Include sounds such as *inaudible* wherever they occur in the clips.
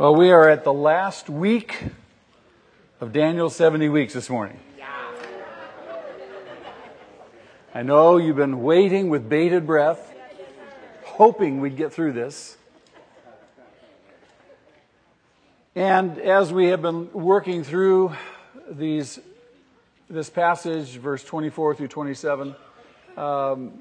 Well, we are at the last week of Daniel's 70 weeks this morning. I know you've been waiting with bated breath, hoping we'd get through this. And as we have been working through these, this passage, verse 24 through 27, um,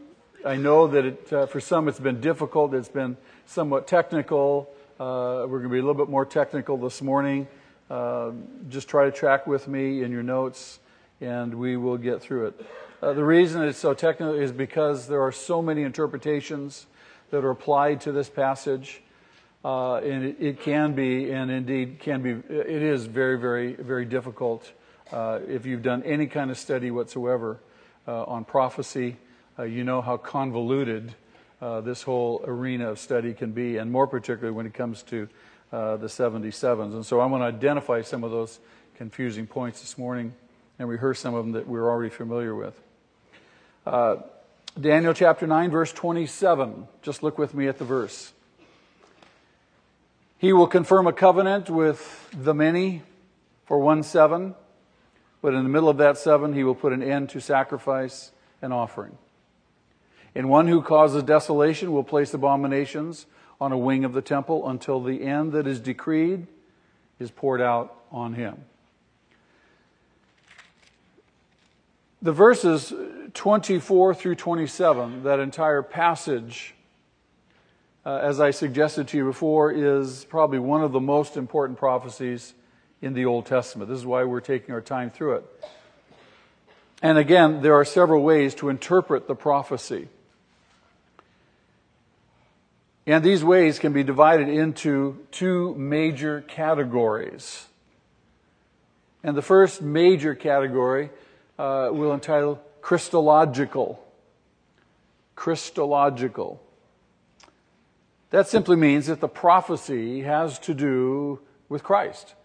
I know that it, uh, for some it's been difficult, it's been somewhat technical. Uh, we're going to be a little bit more technical this morning. Uh, just try to track with me in your notes, and we will get through it. Uh, the reason it's so technical is because there are so many interpretations that are applied to this passage. Uh, and it, it, can be, and indeed can be, it is very, very, very difficult uh, if you've done any kind of study whatsoever uh, on prophecy. You know how convoluted uh, this whole arena of study can be, and more particularly when it comes to uh, the 77s. And so I want to identify some of those confusing points this morning and rehearse some of them that we're already familiar with. Uh, Daniel chapter 9, verse 27. Just look with me at the verse. He will confirm a covenant with the many for one seven, but in the middle of that seven, he will put an end to sacrifice and offering. And one who causes desolation will place abominations on a wing of the temple until the end that is decreed is poured out on him. The verses 24 through 27, that entire passage, uh, as I suggested to you before, is probably one of the most important prophecies in the Old Testament. This is why we're taking our time through it. And again, there are several ways to interpret the prophecy. And these ways can be divided into two major categories. And the first major category uh, we'll entitle Christological. Christological. That simply means that the prophecy has to do with Christ,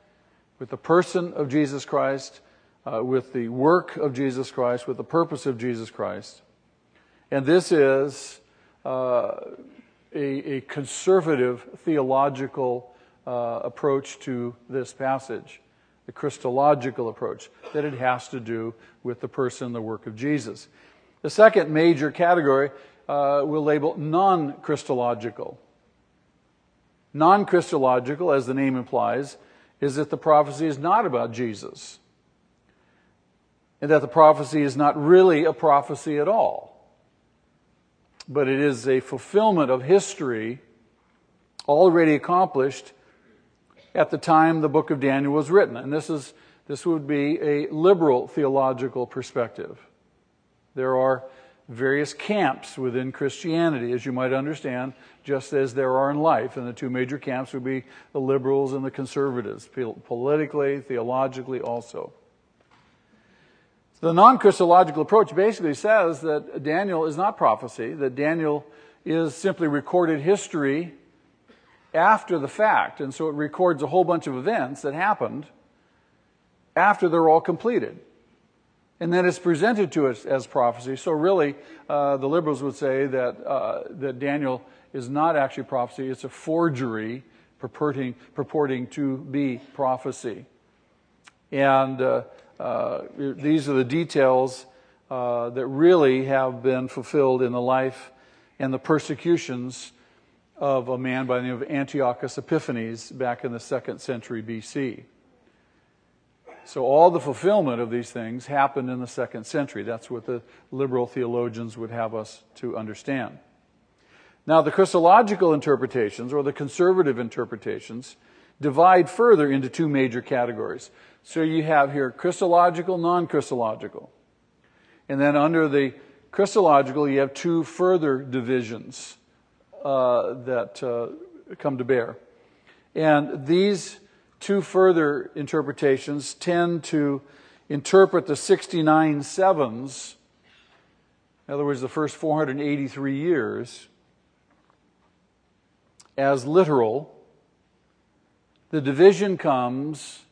with the person of Jesus Christ, uh, with the work of Jesus Christ, with the purpose of Jesus Christ. And this is uh, a, a conservative theological uh, approach to this passage, the Christological approach, that it has to do with the person the work of Jesus. The second major category uh, we'll label non Christological. Non Christological, as the name implies, is that the prophecy is not about Jesus, and that the prophecy is not really a prophecy at all but it is a fulfillment of history already accomplished at the time the book of Daniel was written. And this is this would be a liberal theological perspective. There are various camps within Christianity, as you might understand, just as there are in life. And the two major camps would be the liberals and the conservatives, politically, theologically also. The non Christological approach basically says that Daniel is not prophecy, that Daniel is simply recorded history after the fact. And so it records a whole bunch of events that happened after they're all completed. And then it's presented to us as prophecy. So really, uh, the liberals would say that, uh, that Daniel is not actually prophecy, it's a forgery purporting, purporting to be prophecy. And uh, uh, these are the details uh, that really have been fulfilled in the life and the persecutions of a man by the name of Antiochus Epiphanes back in the second century BC. So all the fulfillment of these things happened in the second century. That's what the liberal theologians would have us to understand. Now, the Christological interpretations, or the conservative interpretations, divide further into two major categories. So you have here Christological, non Christological. And then under the Christological, you have two further divisions uh, that uh, come to bear. And these two further interpretations tend to interpret the 69 sevens, in other words, the first 483 years, as literal. The division comes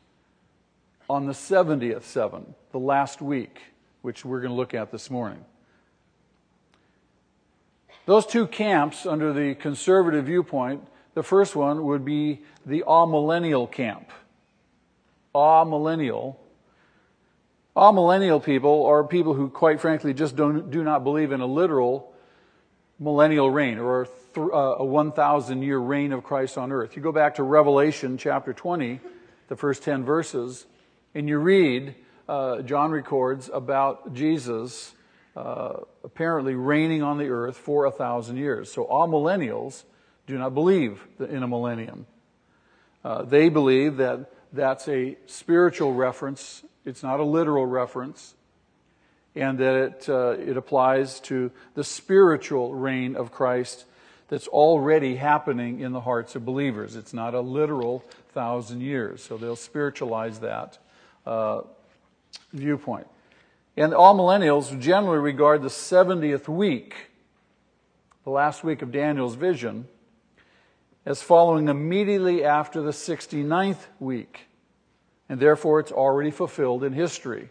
on the 70th seven, the last week, which we're going to look at this morning. Those two camps, under the conservative viewpoint, The first one would be the amillennial camp. Amillennial. Amillennial people are people who, quite frankly, just don't, do not believe in a literal millennial reign or uh, a 1,000 year reign of Christ on earth. You go back to Revelation chapter 20, the first 10 verses, and you read, uh, John records about Jesus uh, apparently reigning on the earth for a thousand years. So amillennials do not believe in a millennium. Uh, they believe that that's a spiritual reference, it's not a literal reference, and that it, uh, it applies to the spiritual reign of Christ that's already happening in the hearts of believers. It's not a literal thousand years. So they'll spiritualize that uh, viewpoint. And amillennials generally regard the 70th week, the last week of Daniel's vision, as following immediately after the 69th week. And therefore, it's already fulfilled in history.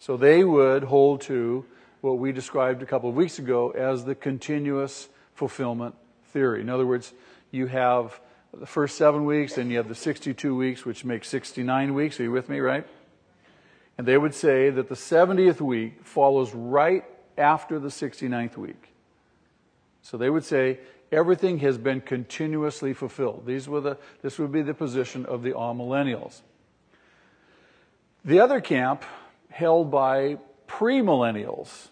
So they would hold to what we described a couple of weeks ago as the continuous fulfillment theory. In other words, you have the first seven weeks, then you have the 62 weeks, which makes 69 weeks. Are you with me, right? And they would say that the 70th week follows right after the 69th week. So they would say everything has been continuously fulfilled. These were the, this would be the position of the amillennials. The other camp, held by premillennials.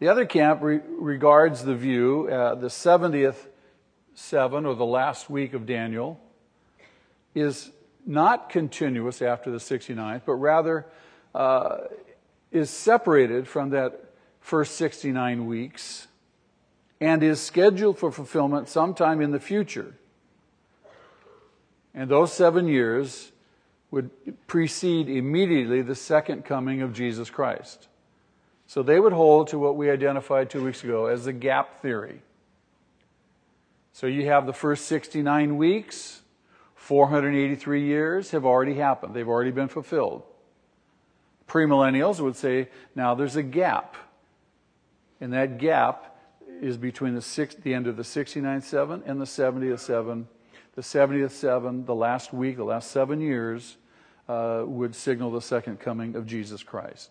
The other camp re- regards the view, uh, the 70th seven, or the last week of Daniel, is not continuous after the 69th, but rather uh, is separated from that first 69 weeks and is scheduled for fulfillment sometime in the future. And those seven years would precede immediately the second coming of Jesus Christ. So they would hold to what we identified two weeks ago as the gap theory. So you have the first 69 weeks, 483 years have already happened. They've already been fulfilled. Premillennials would say now there's a gap. And that gap is between the, six, the end of the 69th seven and the 70th seven. The 70th seven, the last week, the last seven years, uh, would signal the second coming of Jesus Christ.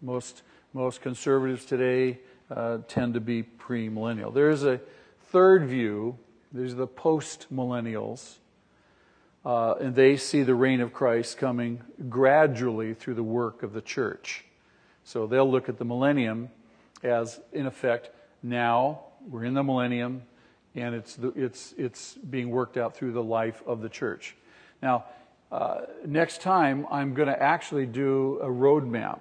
Most, most conservatives today uh, tend to be premillennial. There is a third view, are the post millennials, uh, and they see the reign of Christ coming gradually through the work of the church. So they'll look at the millennium as, in effect, now we're in the millennium, and it's, the, it's, it's being worked out through the life of the church. Now, uh, next time, I'm going to actually do a roadmap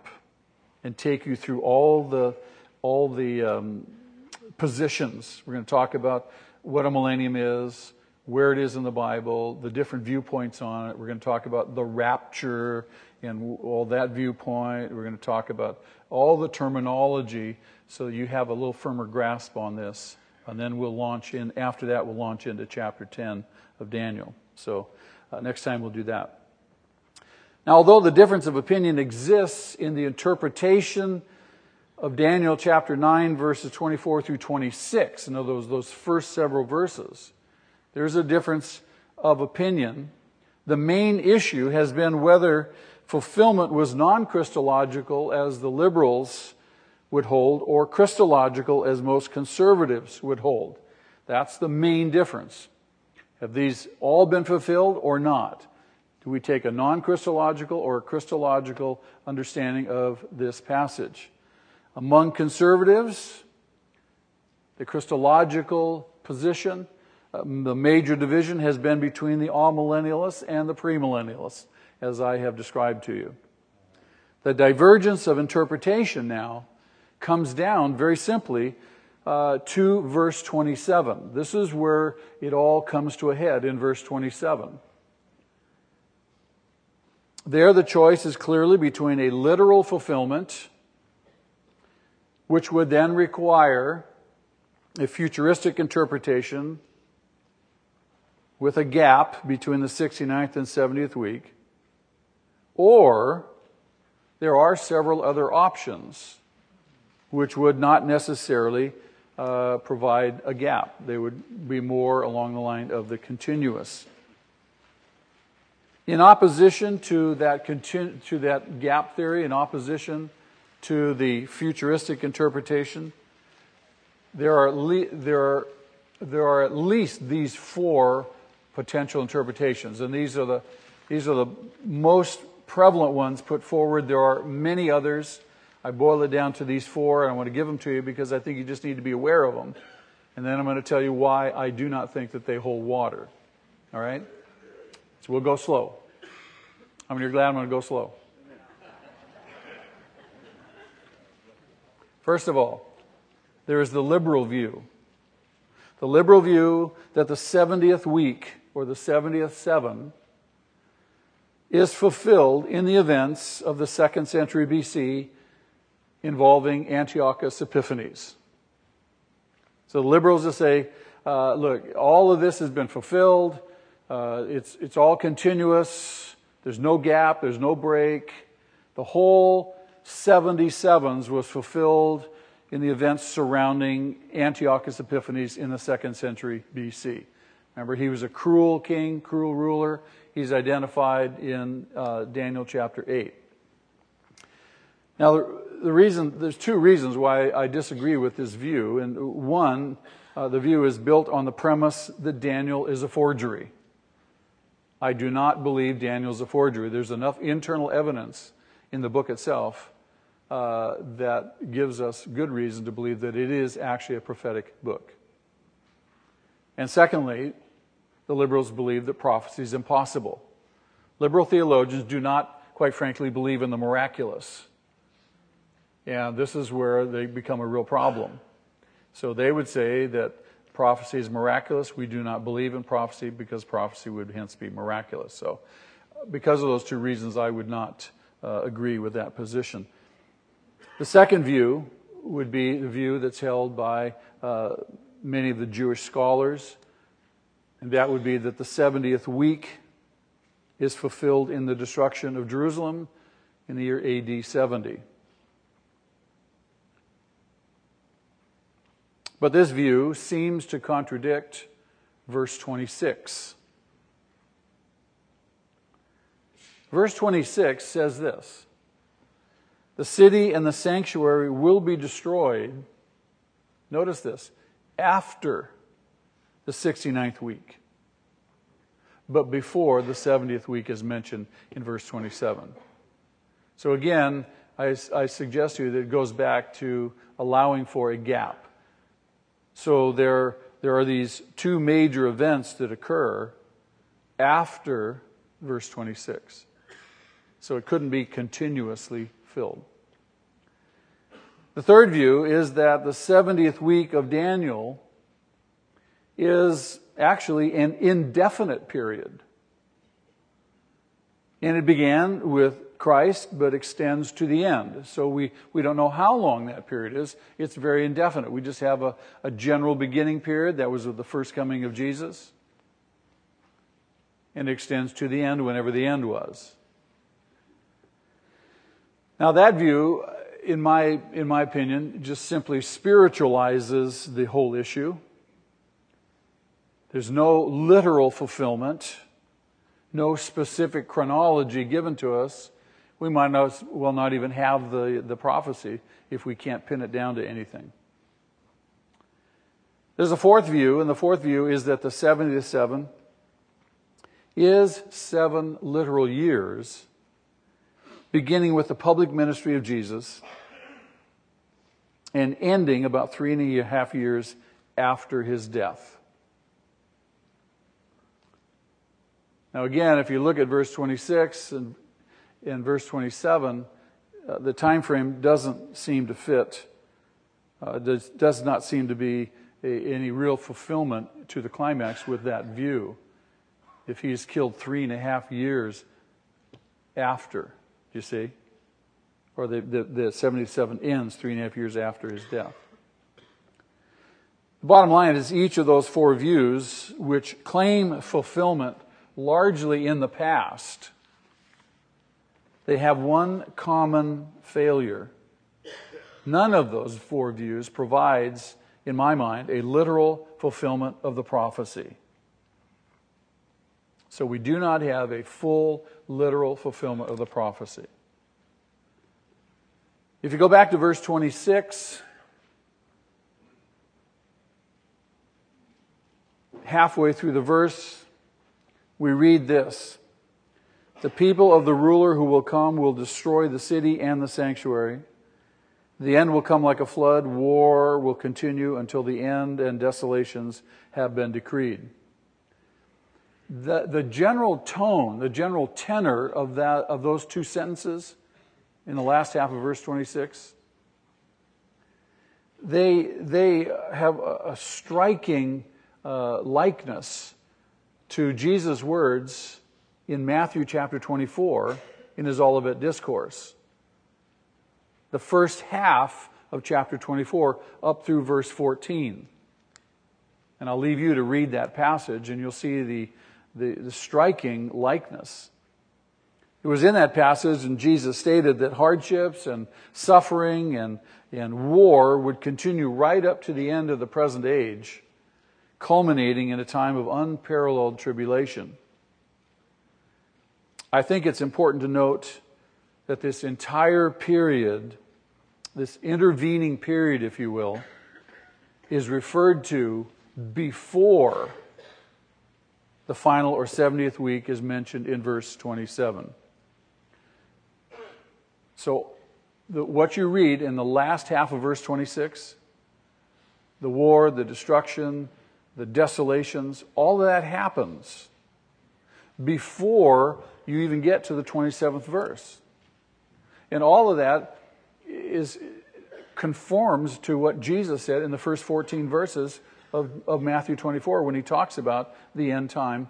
and take you through all the, all the um, positions. We're going to talk about what a millennium is, where it is in the Bible, the different viewpoints on it. We're going to talk about the rapture and all that viewpoint. We're going to talk about all the terminology so you have a little firmer grasp on this. And then we'll launch in, after that, we'll launch into chapter 10 of Daniel. So uh, next time we'll do that. Now, although the difference of opinion exists in the interpretation of Daniel chapter 9, verses 24 through 26, in other words, those first several verses, there's a difference of opinion. The main issue has been whether fulfillment was non Christological, as the liberals would hold, or Christological, as most conservatives would hold. That's the main difference. Have these all been fulfilled or not? Do we take a non Christological or a Christological understanding of this passage? Among conservatives, the Christological position um, the major division has been between the amillennialists and the premillennialists, as I have described to you. The divergence of interpretation now comes down very simply uh, to verse 27. This is where it all comes to a head in verse 27. There, the choice is clearly between a literal fulfillment, which would then require a futuristic interpretation with a gap between the 69th and 70th week, or there are several other options which would not necessarily uh, provide a gap. They would be more along the line of the continuous. In opposition to that, continu- to that gap theory, in opposition to the futuristic interpretation, there are, le- there, are, there are at least these four potential interpretations, and these are the, these are the most prevalent ones put forward. There are many others. I boil it down to these four, and I want to give them to you because I think you just need to be aware of them. And then I'm going to tell you why I do not think that they hold water. All right? So we'll go slow. How many are glad I'm going to go slow? First of all, there is the liberal view. The liberal view that the 70th week, or the 70th seven, is fulfilled in the events of the second century BC involving Antiochus Epiphanes. So the liberals just say, uh, look, all of this has been fulfilled. Uh, it's, it's all continuous. There's no gap. There's no break. The whole 77s was fulfilled in the events surrounding Antiochus Epiphanes in the second century BC. Remember, he was a cruel king, cruel ruler. He's identified in uh, Daniel chapter 8. Now, the, the, reason, there's two reasons why I disagree with this view. And one, uh, the view is built on the premise that Daniel is a forgery. I do not believe Daniel is a forgery. There's enough internal evidence in the book itself uh, that gives us good reason to believe that it is actually a prophetic book. And secondly, the liberals believe that prophecy is impossible. Liberal theologians do not, quite frankly, believe in the miraculous. And this is where they become a real problem. So they would say that prophecy is miraculous. We do not believe in prophecy because prophecy would hence be miraculous. So, because of those two reasons, I would not uh, agree with that position. The second view would be the view that's held by uh, many of the Jewish scholars, and that would be that the 70th week is fulfilled in the destruction of Jerusalem in the year AD 70. But this view seems to contradict verse 26. Verse 26 says this the city and the sanctuary will be destroyed. Notice this after the 69th week, but before the 70th week is mentioned in verse 27. So again, I, I suggest to you that it goes back to allowing for a gap. So there, there are these two major events that occur after verse 26. So it couldn't be continuously fulfilled. The third view is that the 70th week of Daniel is actually an indefinite period. And it began with Christ, but extends to the end. So we, we don't know how long that period is. It's very indefinite. We just have a, a general beginning period that was with the first coming of Jesus. And extends to the end whenever the end was. Now, that view, in my, in my opinion, just simply spiritualizes the whole issue. There's no literal fulfillment, no specific chronology given to us. We might not, well not even have the, the prophecy if we can't pin it down to anything. There's a fourth view, and the fourth view is that the 77 is seven literal years beginning with the public ministry of Jesus and ending about three and a half years after his death. Now, again, if you look at verse 26 and, and verse 27, uh, the time frame doesn't seem to fit. Uh, does, does not seem to be a, any real fulfillment to the climax with that view. If he's killed three and a half years after you see? Or the, the, the 77 ends three and a half years after his death. The bottom line is each of those four views, which claim fulfillment largely in the past, they have one common failure. None of those four views provides in my mind, a literal fulfillment of the prophecy. So we do not have a full literal fulfillment of the prophecy. If you go back to verse 26, halfway through the verse, we read this The people of the ruler who will come will destroy the city and the sanctuary. The end will come like a flood. War will continue until the end and desolations have been decreed. The, the general tone, the general tenor of, that, of those two sentences in the last half of verse 26, they, they have a, a striking uh, likeness to Jesus' words in Matthew chapter 24 in his Olivet Discourse the first half of chapter 24 up through verse 14. And I'll leave you to read that passage and you'll see the, the, the striking likeness. It was in that passage, and Jesus stated that hardships and suffering and, and war would continue right up to the end of the present age, culminating in a time of unparalleled tribulation. I think it's important to note that this entire period, this intervening period, if you will, is referred to before the final or 70th week is mentioned in verse 27. So, the, what you read in the last half of verse 26, the war, the destruction, the desolations, all of that happens before you even get to the 27th verse. And all of that is conforms to what Jesus said in the first 14 verses of, of Matthew 24 when he talks about the end time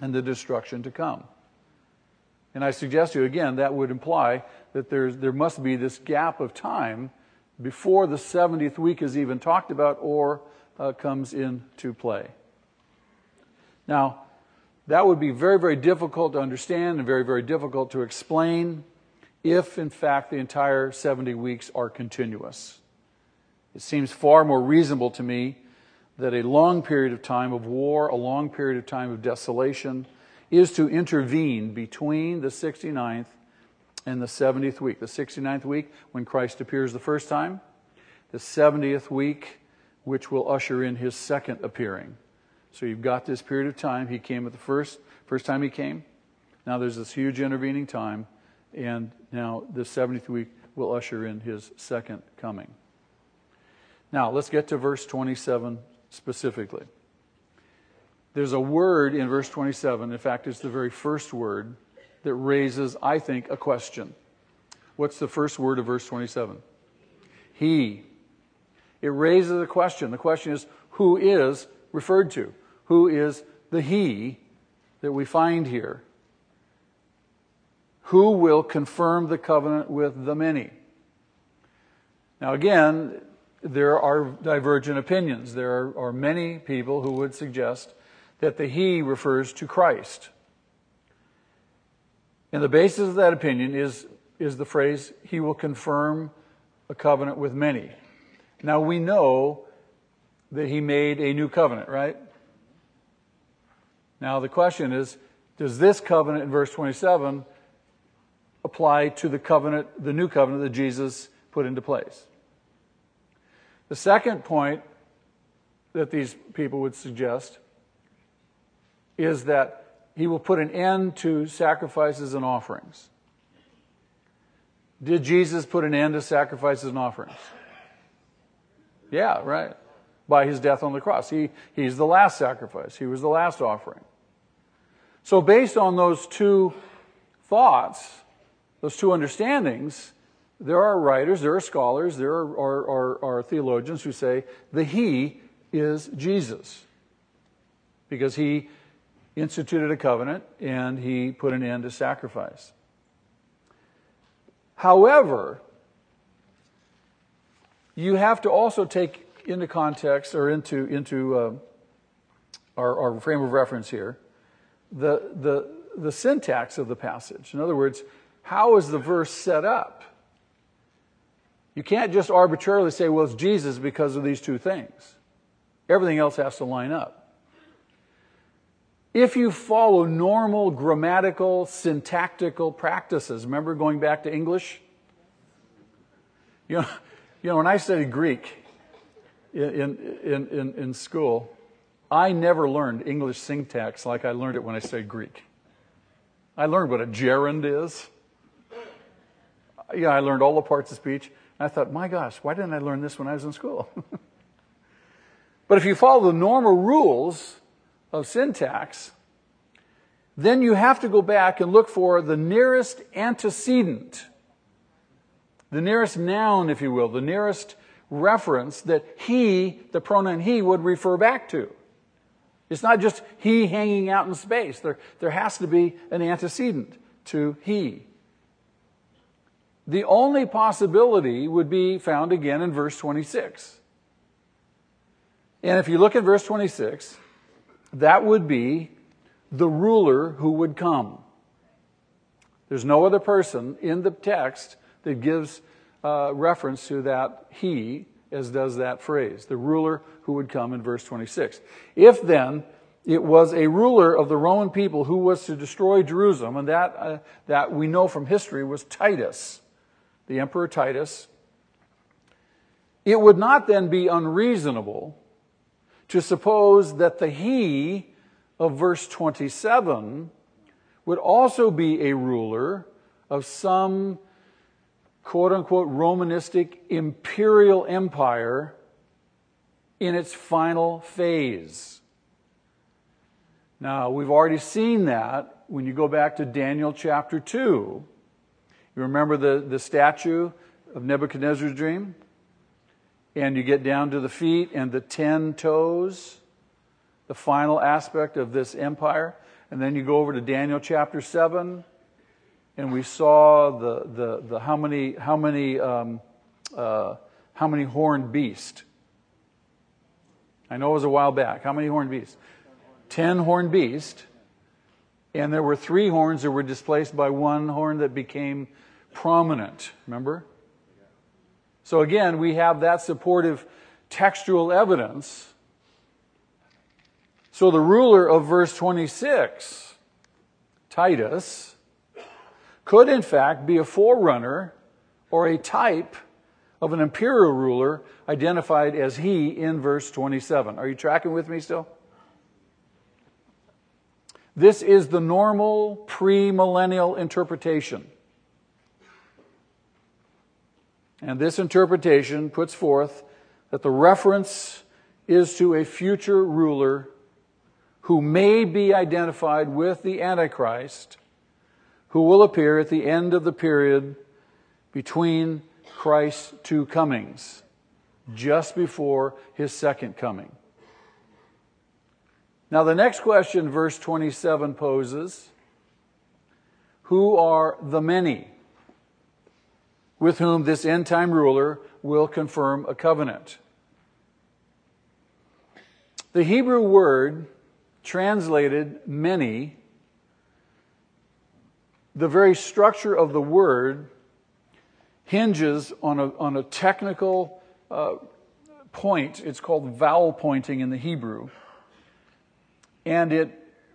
and the destruction to come. And I suggest to you again that would imply that there's, there must be this gap of time before the 70th week is even talked about or uh, comes into play. Now, that would be very, very difficult to understand and very, very difficult to explain if, in fact, the entire 70 weeks are continuous. It seems far more reasonable to me that a long period of time of war, a long period of time of desolation, is to intervene between the 69th and the 70th week. The 69th week, when Christ appears the first time, the 70th week, which will usher in his second appearing. So you've got this period of time. He came at the first, first time he came. Now there's this huge intervening time and now the 70th week will usher in his second coming. Now, let's get to verse 27 specifically. There's a word in verse 27, in fact, it's the very first word that raises, I think, a question. What's the first word of verse 27? He. It raises a question. The question is, who is referred to? Who is the He that we find here? Who will confirm the covenant with the many? Now, again, there are divergent opinions. There are, are many people who would suggest that the He refers to Christ. And the basis of that opinion is, is the phrase, He will confirm a covenant with many. Now, we know that He made a new covenant, right? Now, the question is, does this covenant in verse 27 apply to the covenant, the new covenant that Jesus put into place. The second point that these people would suggest is that he will put an end to sacrifices and offerings. Did Jesus put an end to sacrifices and offerings? Yeah, right. By his death on the cross. He, he's the last sacrifice. He was the last offering. So based on those two thoughts, those two understandings, there are writers, there are scholars, there are, are, are, are theologians who say the He is Jesus. Because He instituted a covenant and He put an end to sacrifice. However, you have to also take into context or into, into uh, our, our frame of reference here the, the, the syntax of the passage. In other words, how is the verse set up? You can't just arbitrarily say, well, it's Jesus because of these two things. Everything else has to line up. If you follow normal grammatical, syntactical practices, remember going back to English? You know, *laughs* you know when I studied Greek in, in, in, in school, I never learned English syntax like I learned it when I studied Greek. I learned what a gerund is. Yeah, I learned all the parts of speech. I thought, my gosh, why didn't I learn this when I was in school? *laughs* but if you follow the normal rules of syntax, then you have to go back and look for the nearest antecedent, the nearest noun, if you will, the nearest reference that he, the pronoun he, would refer back to. It's not just he hanging out in space. There, there has to be an antecedent to he. The only possibility would be found again in verse 26. And if you look at verse 26, that would be the ruler who would come. There's no other person in the text that gives uh, reference to that he as does that phrase, the ruler who would come in verse 26. If then it was a ruler of the Roman people who was to destroy Jerusalem, and that, uh, that we know from history was Titus, the Emperor Titus, it would not then be unreasonable to suppose that the he of verse 27 would also be a ruler of some quote unquote Romanistic imperial empire in its final phase. Now, we've already seen that when you go back to Daniel chapter 2. You remember the, the statue of Nebuchadnezzar's dream? And you get down to the feet and the ten toes, the final aspect of this empire. And then you go over to Daniel chapter 7, and we saw the, the, the how many, how many, um, uh, how many horned beast. I know it was a while back. How many horned beasts? ten horned beast, and there were three horns that were displaced by one horn that became prominent. Remember? So again, we have that supportive textual evidence. So the ruler of verse 26, Titus, could in fact be a forerunner or a type of an imperial ruler identified as he in verse 27. Are you tracking with me still? This is the normal premillennial interpretation. And this interpretation puts forth that the reference is to a future ruler who may be identified with the Antichrist, who will appear at the end of the period between Christ's two comings, just before his second coming. Now, the next question, verse 27 poses Who are the many with whom this end time ruler will confirm a covenant? The Hebrew word translated many, the very structure of the word hinges on a, on a technical uh, point. It's called vowel pointing in the Hebrew. And it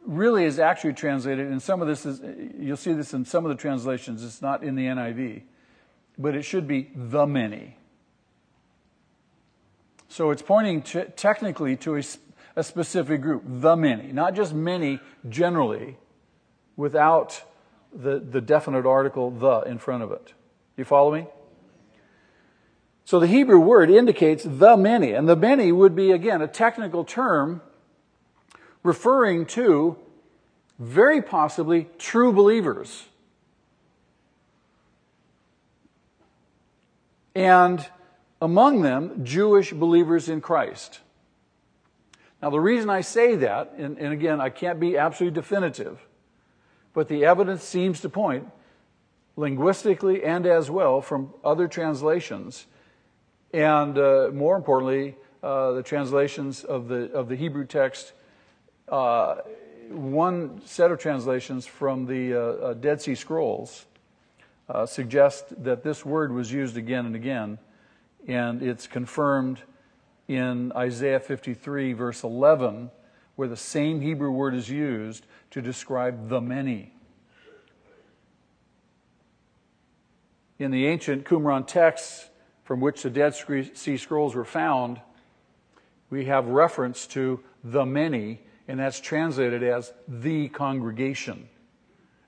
really is actually translated, and some of this is, you'll see this in some of the translations, it's not in the NIV, but it should be the many. So it's pointing to, technically to a, a specific group, the many, not just many generally, without the, the definite article the in front of it. You follow me? So the Hebrew word indicates the many, and the many would be, again, a technical term referring to very possibly true believers. And among them, Jewish believers in Christ. Now, the reason I say that, and, and, again, I can't be absolutely definitive, but the evidence seems to point, linguistically and as well, from other translations, and uh, more importantly, uh, the translations of the, of the Hebrew text uh, one set of translations from the uh, uh, Dead Sea Scrolls uh, suggest that this word was used again and again And it's confirmed in Isaiah 53, verse 11, where the same Hebrew word is used to describe the many. In the ancient Qumran texts from which the Dead Sea Scrolls were found, we have reference to the many, and that's translated as the congregation.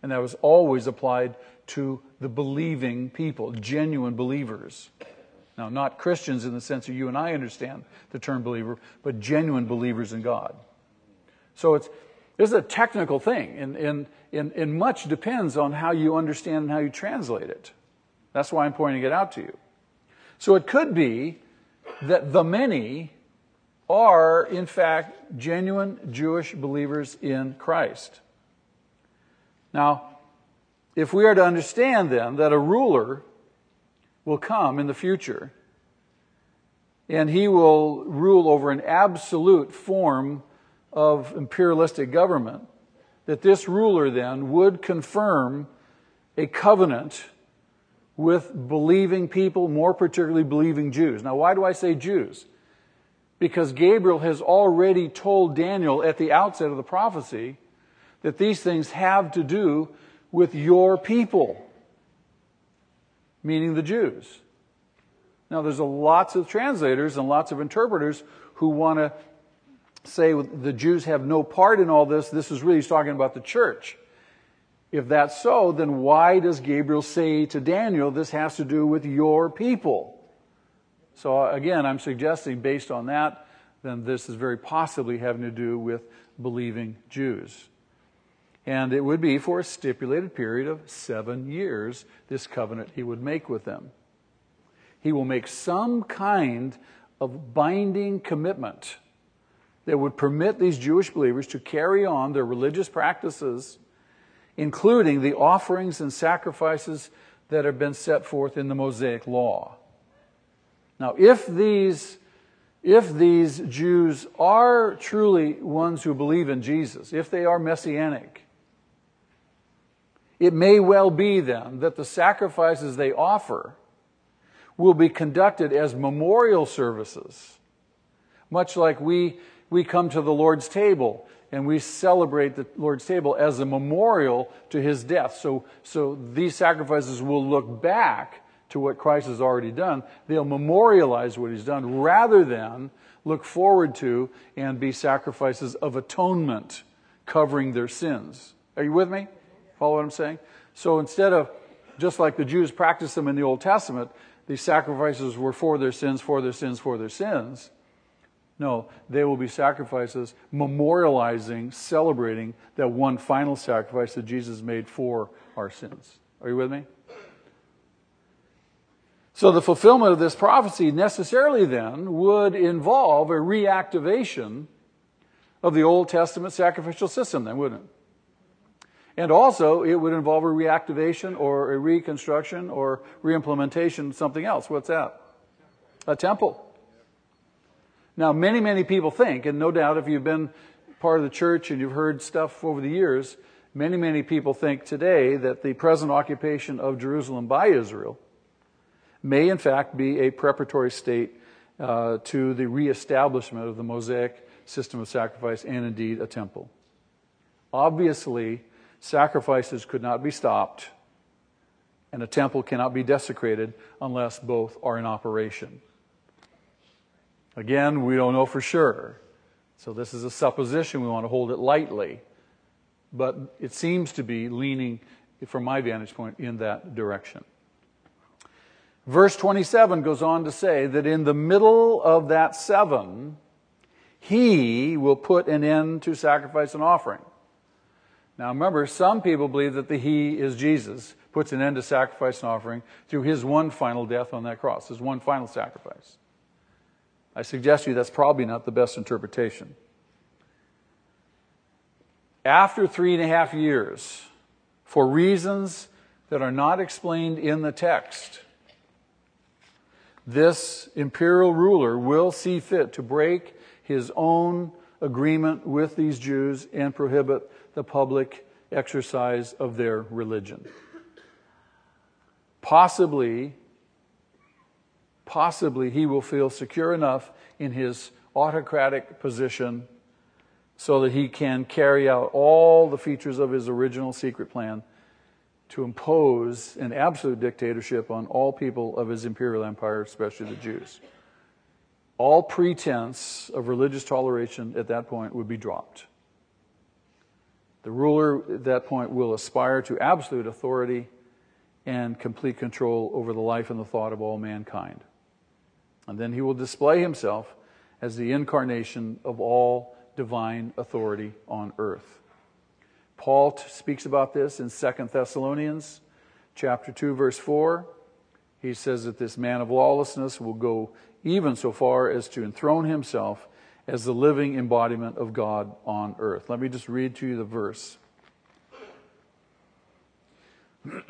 And that was always applied to the believing people, genuine believers. Now, not Christians in the sense that you and I understand the term believer, but genuine believers in God. So it's, this is a technical thing, and, and, and, and much depends on how you understand and how you translate it. That's why I'm pointing it out to you. So it could be that the many are, in fact, genuine Jewish believers in Christ. Now, if we are to understand then that a ruler will come in the future and he will rule over an absolute form of imperialistic government, that this ruler then would confirm a covenant with believing people, more particularly believing Jews. Now, why do I say Jews? Because Gabriel has already told Daniel at the outset of the prophecy that these things have to do with your people, meaning the Jews. Now, there's lots of translators and lots of interpreters who want to say the Jews have no part in all this. This is really talking about the church. If that's so, then why does Gabriel say to Daniel, this has to do with your people? So again, I'm suggesting based on that, then this is very possibly having to do with believing Jews. And it would be for a stipulated period of seven years, this covenant he would make with them. He will make some kind of binding commitment that would permit these Jewish believers to carry on their religious practices including the offerings and sacrifices that have been set forth in the Mosaic law. Now, if these, if these Jews are truly ones who believe in Jesus, if they are messianic, it may well be then that the sacrifices they offer will be conducted as memorial services, much like we, we come to the Lord's table and we celebrate the Lord's table as a memorial to his death. So, so these sacrifices will look back to what Christ has already done. They'll memorialize what he's done rather than look forward to and be sacrifices of atonement covering their sins. Are you with me? Follow what I'm saying? So instead of just like the Jews practiced them in the Old Testament, these sacrifices were for their sins, for their sins, for their sins. No, they will be sacrifices memorializing, celebrating that one final sacrifice that Jesus made for our sins. Are you with me? So the fulfillment of this prophecy necessarily then would involve a reactivation of the Old Testament sacrificial system, then, wouldn't it? And also, it would involve a reactivation or a reconstruction or reimplementation of something else. What's that? A temple. Now, many, many people think, and no doubt if you've been part of the church and you've heard stuff over the years, many, many people think today that the present occupation of Jerusalem by Israel may in fact be a preparatory state uh, to the reestablishment of the Mosaic system of sacrifice and indeed a temple. Obviously, sacrifices could not be stopped and a temple cannot be desecrated unless both are in operation. Again, we don't know for sure. So this is a supposition. We want to hold it lightly. But it seems to be leaning, from my vantage point, in that direction. Verse 27 goes on to say that in the middle of that seven, he will put an end to sacrifice and offering. Now remember, some people believe that the he is Jesus, puts an end to sacrifice and offering through his one final death on that cross, his one final sacrifice. I suggest to you that's probably not the best interpretation. After three and a half years, for reasons that are not explained in the text, this imperial ruler will see fit to break his own agreement with these Jews and prohibit the public exercise of their religion. Possibly possibly he will feel secure enough in his autocratic position so that he can carry out all the features of his original secret plan to impose an absolute dictatorship on all people of his imperial empire, especially the Jews. All pretense of religious toleration at that point would be dropped. The ruler at that point will aspire to absolute authority and complete control over the life and the thought of all mankind. And then he will display himself as the incarnation of all divine authority on earth. Paul t- speaks about this in 2 Thessalonians chapter 2 verse 4. He says that this man of lawlessness will go even so far as to enthrone himself as the living embodiment of God on earth. Let me just read to you the verse. *clears throat*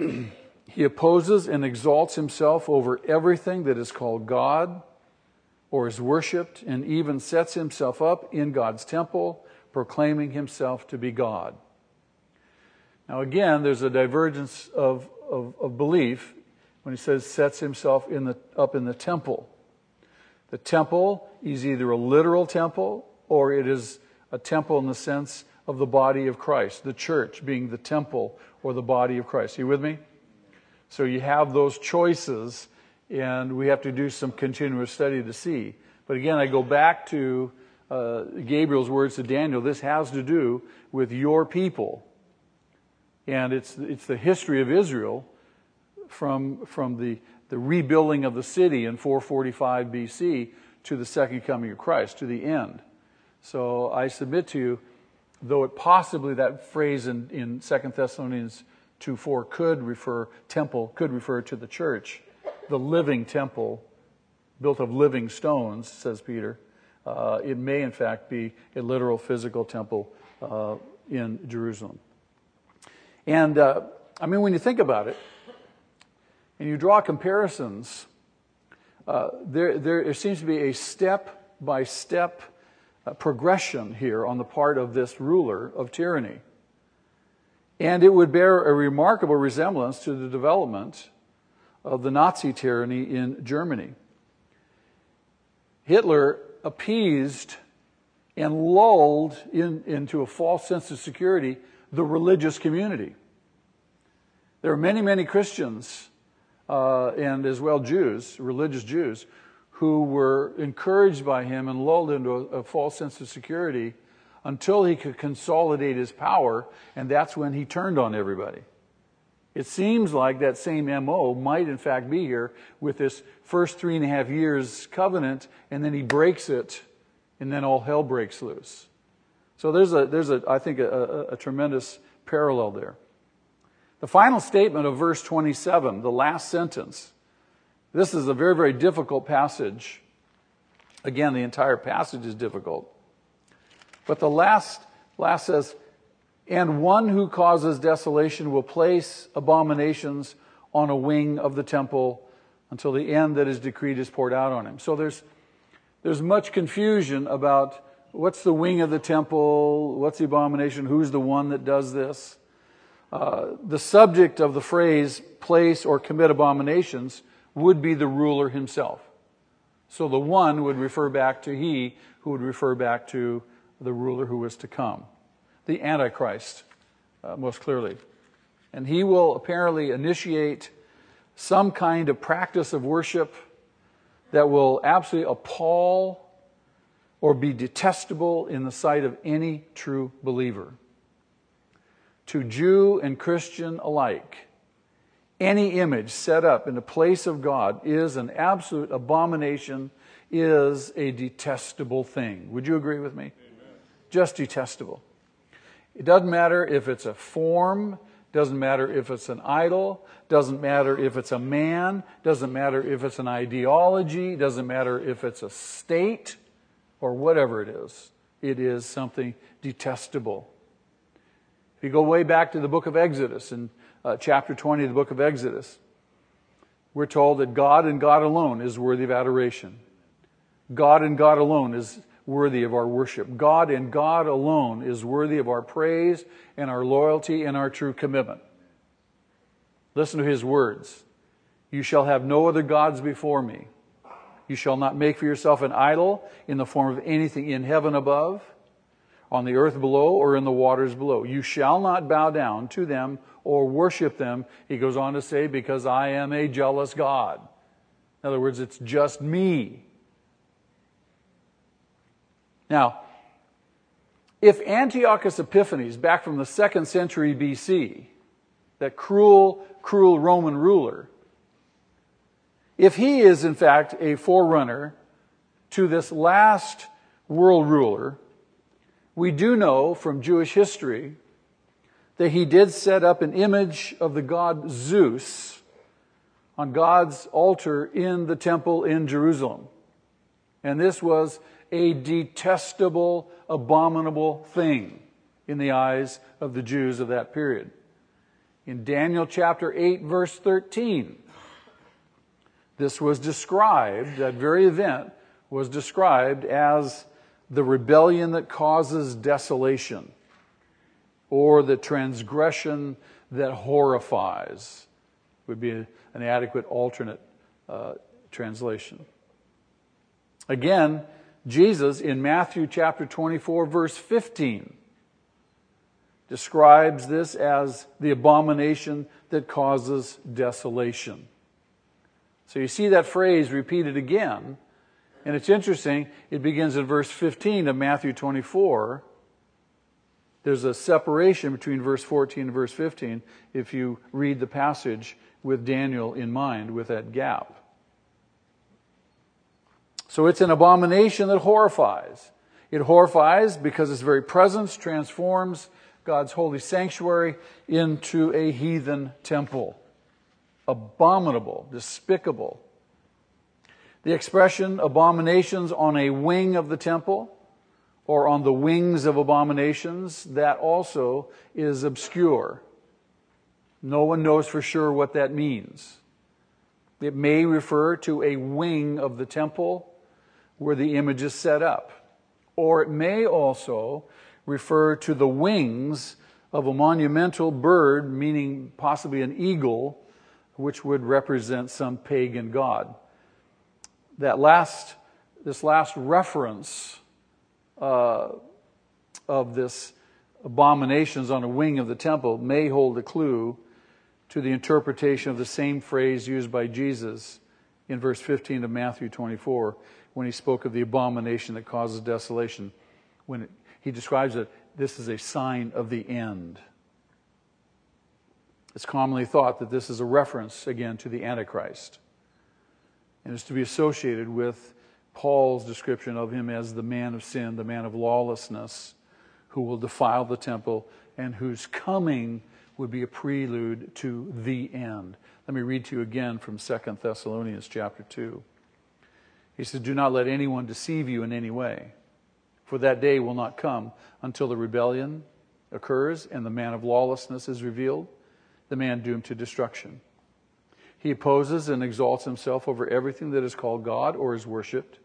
he opposes and exalts himself over everything that is called God or is worshiped, and even sets himself up in God's temple, proclaiming himself to be God. Now, again, there's a divergence of, of, of belief when he says sets himself in the, up in the temple. The temple is either a literal temple or it is a temple in the sense of the body of Christ, the church being the temple or the body of Christ. Are you with me? So you have those choices and we have to do some continuous study to see. But again, I go back to uh, Gabriel's words to Daniel. This has to do with your people, and it's it's the history of Israel from from the the rebuilding of the city in 445 BC to the second coming of Christ to the end. So I submit to you, though it possibly that phrase in in Second Thessalonians 2 4 could refer temple could refer to the church the living temple built of living stones, says Peter. Uh, it may, in fact, be a literal physical temple uh, in Jerusalem. And uh, I mean, when you think about it, and you draw comparisons, uh, there, there seems to be a step by step progression here on the part of this ruler of tyranny. And it would bear a remarkable resemblance to the development of the Nazi tyranny in Germany. Hitler appeased and lulled in, into a false sense of security the religious community. There are many, many Christians uh, and as well Jews, religious Jews, who were encouraged by him and lulled into a, a false sense of security until he could consolidate his power, and that's when he turned on everybody. It seems like that same MO might in fact be here with this first three and a half years covenant, and then he breaks it, and then all hell breaks loose. So there's a, there's a, I think, a, a, a tremendous parallel there. The final statement of verse 27, the last sentence, this is a very, very difficult passage. Again, the entire passage is difficult. But the last, last says, and one who causes desolation will place abominations on a wing of the temple until the end that is decreed is poured out on him. So there's, there's much confusion about what's the wing of the temple, what's the abomination, who's the one that does this. Uh, the subject of the phrase place or commit abominations would be the ruler himself. So the one would refer back to he, who would refer back to the ruler who was to come the Antichrist, uh, most clearly. And he will apparently initiate some kind of practice of worship that will absolutely appall or be detestable in the sight of any true believer. To Jew and Christian alike, any image set up in the place of God is an absolute abomination, is a detestable thing. Would you agree with me? Amen. Just detestable. It doesn't matter if it's a form, doesn't matter if it's an idol, doesn't matter if it's a man, doesn't matter if it's an ideology, doesn't matter if it's a state or whatever it is. It is something detestable. If you go way back to the book of Exodus, in uh, chapter 20 of the book of Exodus, we're told that God and God alone is worthy of adoration. God and God alone is worthy of our worship. God and God alone is worthy of our praise and our loyalty and our true commitment. Listen to his words. You shall have no other gods before me. You shall not make for yourself an idol in the form of anything in heaven above, on the earth below, or in the waters below. You shall not bow down to them or worship them. He goes on to say, because I am a jealous God. In other words, it's just me. Now, if Antiochus Epiphanes, back from the second century BC, that cruel, cruel Roman ruler, if he is in fact a forerunner to this last world ruler, we do know from Jewish history that he did set up an image of the god Zeus on God's altar in the temple in Jerusalem. And this was a detestable, abominable thing in the eyes of the Jews of that period. In Daniel chapter 8, verse 13, this was described, that very event was described as the rebellion that causes desolation or the transgression that horrifies would be an adequate alternate uh, translation. Again, Jesus in Matthew chapter 24 verse 15 describes this as the abomination that causes desolation. So you see that phrase repeated again. And it's interesting, it begins in verse 15 of Matthew 24. There's a separation between verse 14 and verse 15 if you read the passage with Daniel in mind, with that gap. So it's an abomination that horrifies. It horrifies because its very presence transforms God's holy sanctuary into a heathen temple abominable, despicable. The expression abominations on a wing of the temple or on the wings of abominations, that also is obscure. No one knows for sure what that means. It may refer to a wing of the temple where the image is set up, or it may also refer to the wings of a monumental bird, meaning possibly an eagle, which would represent some pagan god. That last, this last reference uh, of this abominations on a wing of the temple may hold a clue to the interpretation of the same phrase used by Jesus in verse 15 of Matthew 24 when he spoke of the abomination that causes desolation. When it, he describes it, this is a sign of the end. It's commonly thought that this is a reference, again, to the Antichrist. And is to be associated with Paul's description of him as the man of sin, the man of lawlessness, who will defile the temple and whose coming would be a prelude to the end. Let me read to you again from 2 Thessalonians chapter 2. He says, Do not let anyone deceive you in any way, for that day will not come until the rebellion occurs and the man of lawlessness is revealed the man doomed to destruction. He opposes and exalts himself over everything that is called God or is worshiped,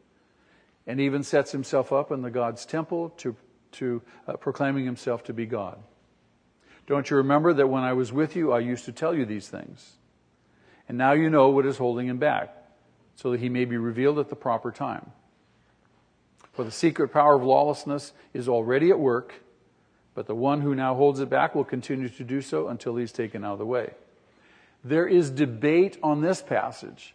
and even sets himself up in the God's temple to, to uh, proclaiming himself to be God. Don't you remember that when I was with you, I used to tell you these things? And now you know what is holding him back, so that he may be revealed at the proper time. For the secret power of lawlessness is already at work but the one who now holds it back will continue to do so until he's taken out of the way. There is debate on this passage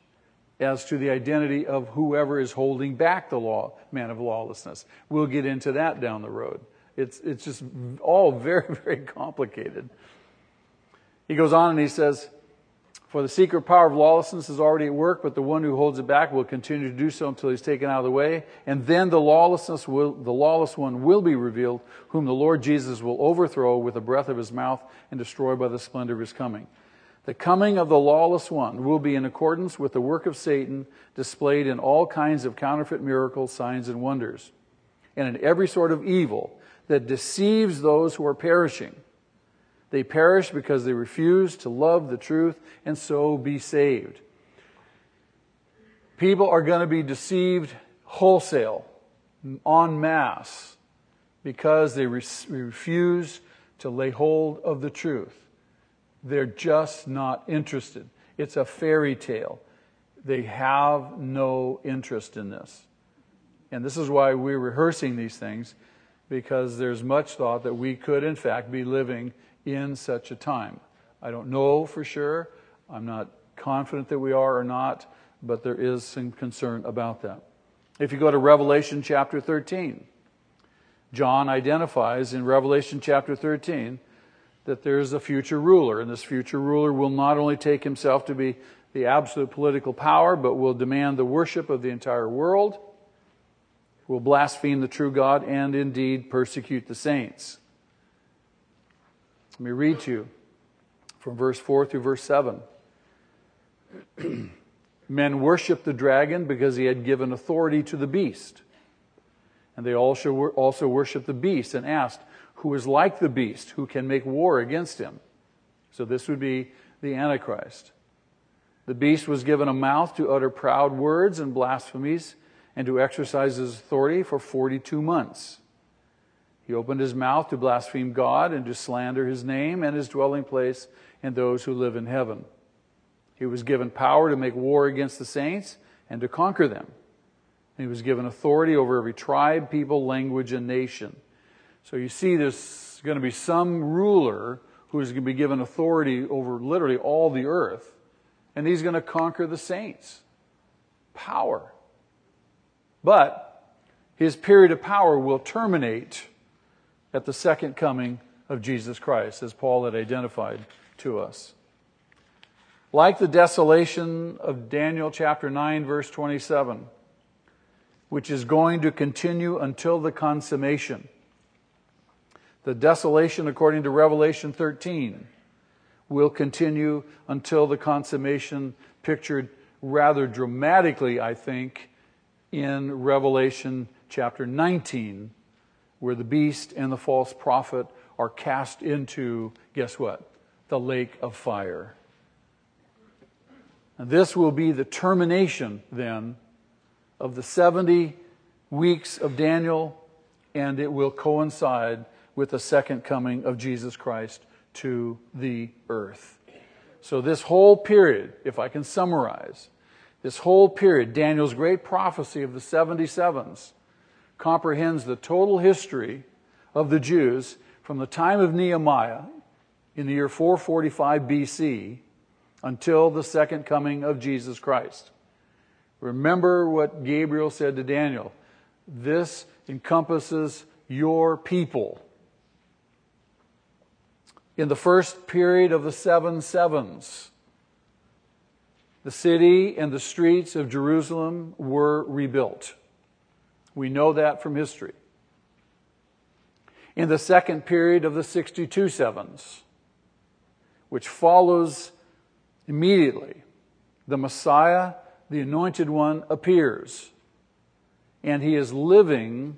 as to the identity of whoever is holding back the law, man of lawlessness. We'll get into that down the road. It's, it's just all *laughs* very, very complicated. He goes on and he says, for the secret power of lawlessness is already at work, but the one who holds it back will continue to do so until he's taken out of the way. And then the lawlessness will, the lawless one will be revealed, whom the Lord Jesus will overthrow with the breath of his mouth and destroy by the splendor of his coming. The coming of the lawless one will be in accordance with the work of Satan displayed in all kinds of counterfeit miracles, signs, and wonders, and in every sort of evil that deceives those who are perishing they perish because they refuse to love the truth and so be saved. People are going to be deceived wholesale, en masse, because they re- refuse to lay hold of the truth. They're just not interested. It's a fairy tale. They have no interest in this. And this is why we're rehearsing these things, because there's much thought that we could, in fact, be living in such a time. I don't know for sure. I'm not confident that we are or not, but there is some concern about that. If you go to Revelation chapter 13, John identifies in Revelation chapter 13 that there's a future ruler, and this future ruler will not only take himself to be the absolute political power, but will demand the worship of the entire world, will blaspheme the true God, and indeed persecute the saints. Let me read to you from verse 4 through verse 7. *clears throat* Men worshiped the dragon because he had given authority to the beast. And they also worshiped the beast and asked, Who is like the beast? Who can make war against him? So this would be the Antichrist. The beast was given a mouth to utter proud words and blasphemies and to exercise his authority for 42 months. He opened his mouth to blaspheme God and to slander his name and his dwelling place and those who live in heaven. He was given power to make war against the saints and to conquer them. He was given authority over every tribe, people, language, and nation. So you see, there's going to be some ruler who is going to be given authority over literally all the earth, and he's going to conquer the saints. Power. But his period of power will terminate at the second coming of Jesus Christ, as Paul had identified to us. Like the desolation of Daniel chapter 9, verse 27, which is going to continue until the consummation. The desolation, according to Revelation 13, will continue until the consummation, pictured rather dramatically, I think, in Revelation chapter 19, where the beast and the false prophet are cast into, guess what? The lake of fire. And this will be the termination then of the 70 weeks of Daniel, and it will coincide with the second coming of Jesus Christ to the earth. So, this whole period, if I can summarize, this whole period, Daniel's great prophecy of the 77s, comprehends the total history of the Jews from the time of Nehemiah in the year 445 BC until the second coming of Jesus Christ. Remember what Gabriel said to Daniel. This encompasses your people. In the first period of the seven sevens, the city and the streets of Jerusalem were rebuilt. We know that from history. In the second period of the 62 sevens, which follows Immediately, the Messiah, the Anointed One, appears. And he is living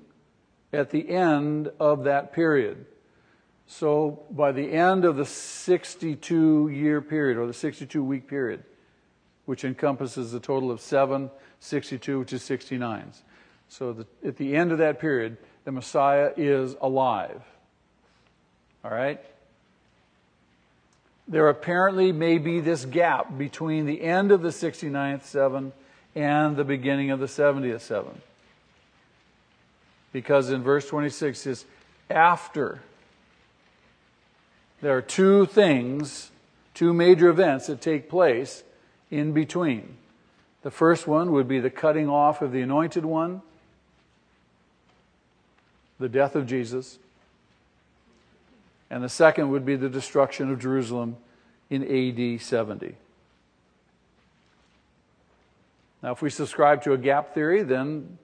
at the end of that period. So by the end of the 62 year period, or the 62 week period, which encompasses a total of 7, 62, which is 69. So the, at the end of that period, the Messiah is alive. All right? there apparently may be this gap between the end of the 69th seven and the beginning of the 70th seven. Because in verse 26 is after. There are two things, two major events that take place in between. The first one would be the cutting off of the anointed one, the death of Jesus. And the second would be the destruction of Jerusalem in AD 70. Now, if we subscribe to a gap theory, then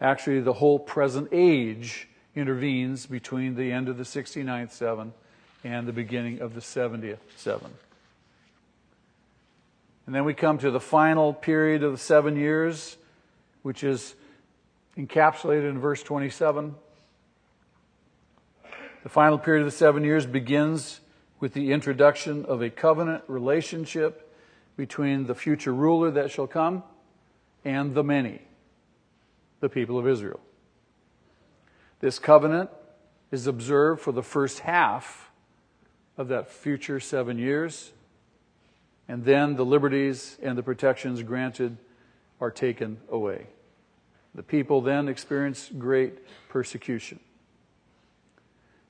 actually the whole present age intervenes between the end of the 69th seven and the beginning of the 70th seven. And then we come to the final period of the seven years, which is encapsulated in verse 27. The final period of the seven years begins with the introduction of a covenant relationship between the future ruler that shall come and the many, the people of Israel. This covenant is observed for the first half of that future seven years, and then the liberties and the protections granted are taken away. The people then experience great persecution.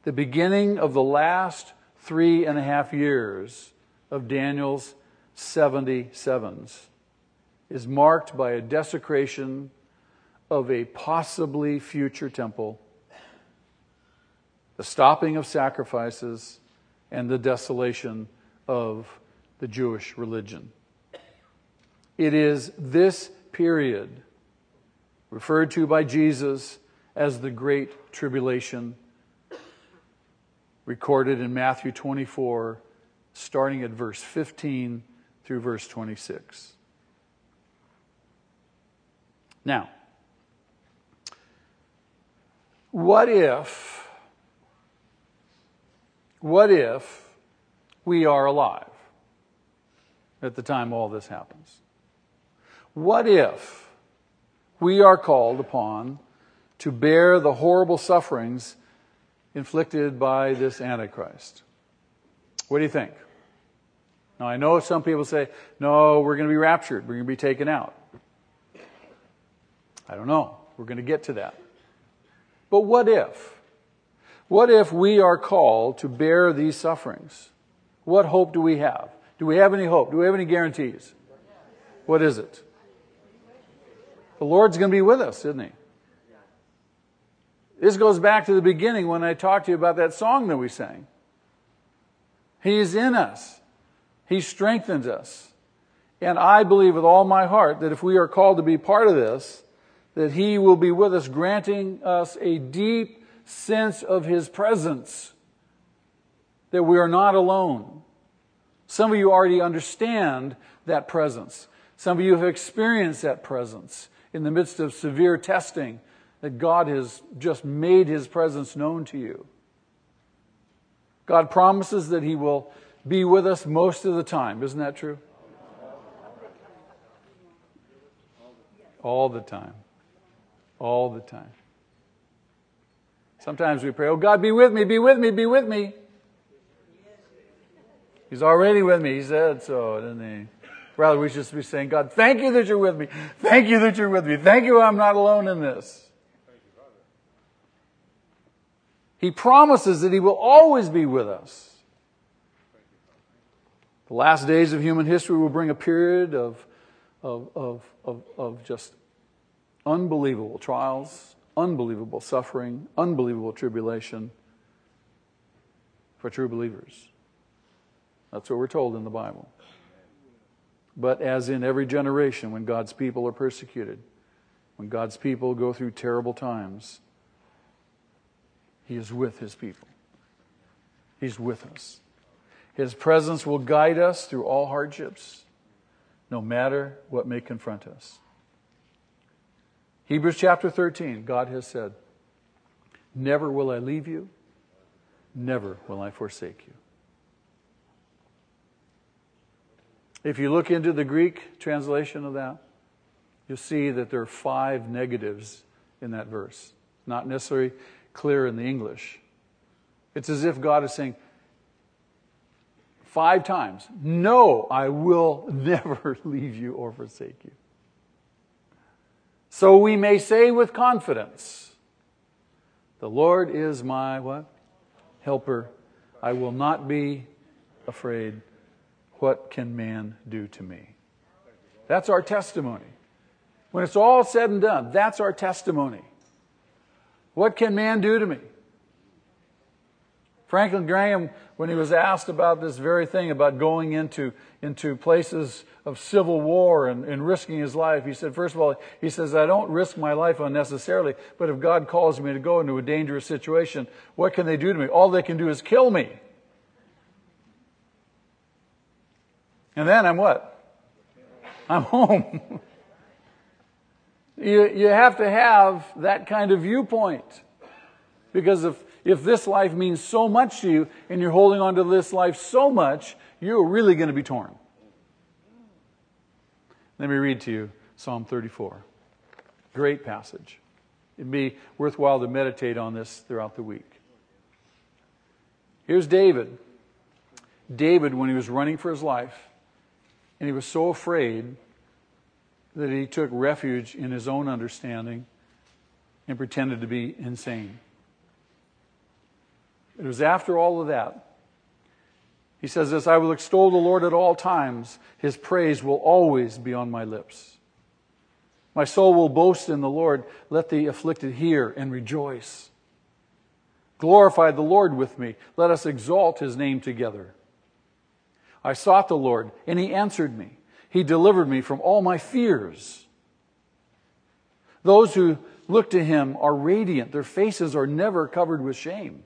The beginning of the last three and a half years of Daniel's 77s is marked by a desecration of a possibly future temple, the stopping of sacrifices, and the desolation of the Jewish religion. It is this period, referred to by Jesus as the Great Tribulation, recorded in Matthew 24, starting at verse 15 through verse 26. Now, what if, what if we are alive at the time all this happens? What if we are called upon to bear the horrible sufferings inflicted by this Antichrist? What do you think? Now, I know some people say, no, we're going to be raptured, we're going to be taken out. I don't know. We're going to get to that. But what if? What if we are called to bear these sufferings? What hope do we have? Do we have any hope? Do we have any guarantees? What is it? The Lord's going to be with us, isn't He? This goes back to the beginning when I talked to you about that song that we sang. He is in us. He strengthens us. And I believe with all my heart that if we are called to be part of this, that He will be with us, granting us a deep sense of His presence, that we are not alone. Some of you already understand that presence. Some of you have experienced that presence in the midst of severe testing that God has just made his presence known to you. God promises that he will be with us most of the time. Isn't that true? All the time. All the time. Sometimes we pray, Oh God, be with me, be with me, be with me. He's already with me. He said so, didn't he? Rather, we should be saying, God, thank you that you're with me. Thank you that you're with me. Thank you I'm not alone in this. He promises that He will always be with us. The last days of human history will bring a period of, of, of, of, of just unbelievable trials, unbelievable suffering, unbelievable tribulation for true believers. That's what we're told in the Bible. But as in every generation, when God's people are persecuted, when God's people go through terrible times, He is with His people. He's with us. His presence will guide us through all hardships, no matter what may confront us. Hebrews chapter 13, God has said, Never will I leave you, never will I forsake you. If you look into the Greek translation of that, you'll see that there are five negatives in that verse. Not necessarily clear in the English. It's as if God is saying five times, No, I will *laughs* never leave you or forsake you. So we may say with confidence, The Lord is my what? Helper. I will not be afraid. What can man do to me? That's our testimony. When it's all said and done, that's our testimony. What can man do to me? Franklin Graham, when he was asked about this very thing, about going into, into places of civil war and, and risking his life, he said, first of all, he says, I don't risk my life unnecessarily, but if God calls me to go into a dangerous situation, what can they do to me? All they can do is kill me. And then I'm what? I'm home. *laughs* you, you have to have that kind of viewpoint. Because if, if this life means so much to you and you're holding on to this life so much, you're really going to be torn. Let me read to you Psalm 34. Great passage. It'd be worthwhile to meditate on this throughout the week. Here's David. David, when he was running for his life, and he was so afraid that he took refuge in his own understanding and pretended to be insane. It was after all of that. He says this I will extol the Lord at all times, his praise will always be on my lips. My soul will boast in the Lord. Let the afflicted hear and rejoice. Glorify the Lord with me. Let us exalt his name together. I sought the Lord, and he answered me. He delivered me from all my fears. Those who look to him are radiant, their faces are never covered with shame.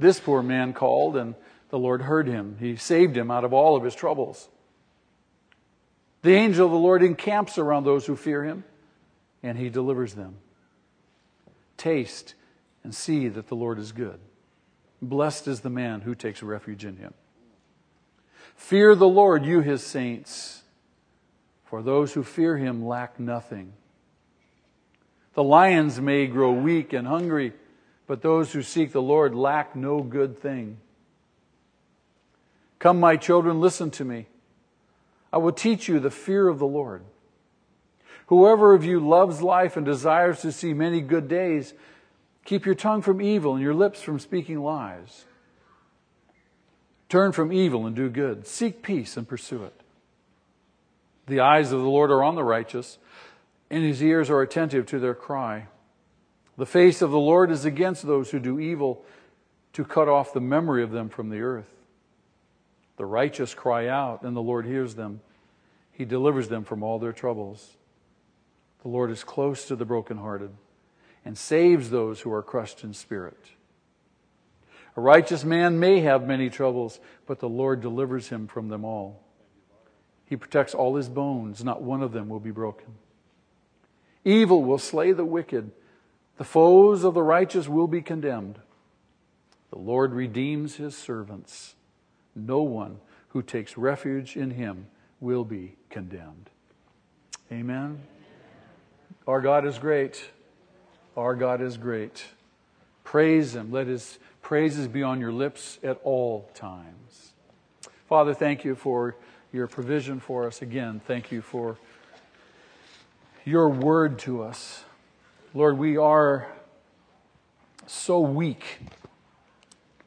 This poor man called, and the Lord heard him. He saved him out of all of his troubles. The angel of the Lord encamps around those who fear him, and he delivers them. Taste and see that the Lord is good. Blessed is the man who takes refuge in him. Fear the Lord, you his saints, for those who fear him lack nothing. The lions may grow weak and hungry, but those who seek the Lord lack no good thing. Come, my children, listen to me. I will teach you the fear of the Lord. Whoever of you loves life and desires to see many good days, keep your tongue from evil and your lips from speaking lies. Turn from evil and do good. Seek peace and pursue it. The eyes of the Lord are on the righteous, and his ears are attentive to their cry. The face of the Lord is against those who do evil, to cut off the memory of them from the earth. The righteous cry out, and the Lord hears them. He delivers them from all their troubles. The Lord is close to the brokenhearted and saves those who are crushed in spirit. A righteous man may have many troubles, but the Lord delivers him from them all. He protects all his bones, not one of them will be broken. Evil will slay the wicked, the foes of the righteous will be condemned. The Lord redeems his servants. No one who takes refuge in him will be condemned. Amen. Our God is great. Our God is great. Praise him. Let his praises be on your lips at all times. Father, thank you for your provision for us. Again, thank you for your word to us. Lord, we are so weak.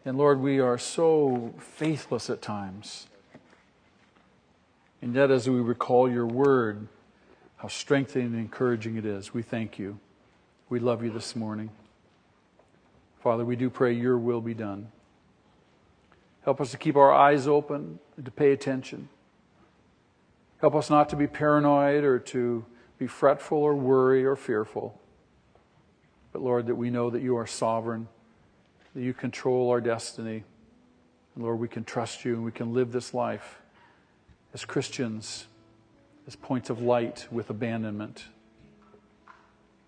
And Lord, we are so faithless at times. And yet, as we recall your word, how strengthening and encouraging it is, we thank you. We love you this morning. Father, we do pray your will be done. Help us to keep our eyes open and to pay attention. Help us not to be paranoid or to be fretful or worry or fearful. But Lord, that we know that you are sovereign, that you control our destiny. And Lord, we can trust you and we can live this life as Christians, as points of light with abandonment.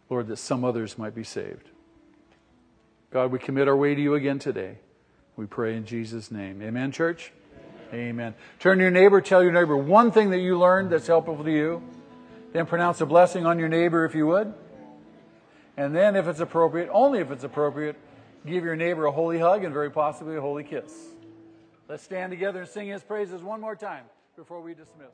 Lord, that some others might be saved. God, we commit our way to you again today. We pray in Jesus' name. Amen, church? Amen. Amen. Turn to your neighbor, tell your neighbor one thing that you learned that's helpful to you. Then pronounce a blessing on your neighbor if you would. And then, if it's appropriate, only if it's appropriate, give your neighbor a holy hug and very possibly a holy kiss. Let's stand together and sing his praises one more time before we dismiss.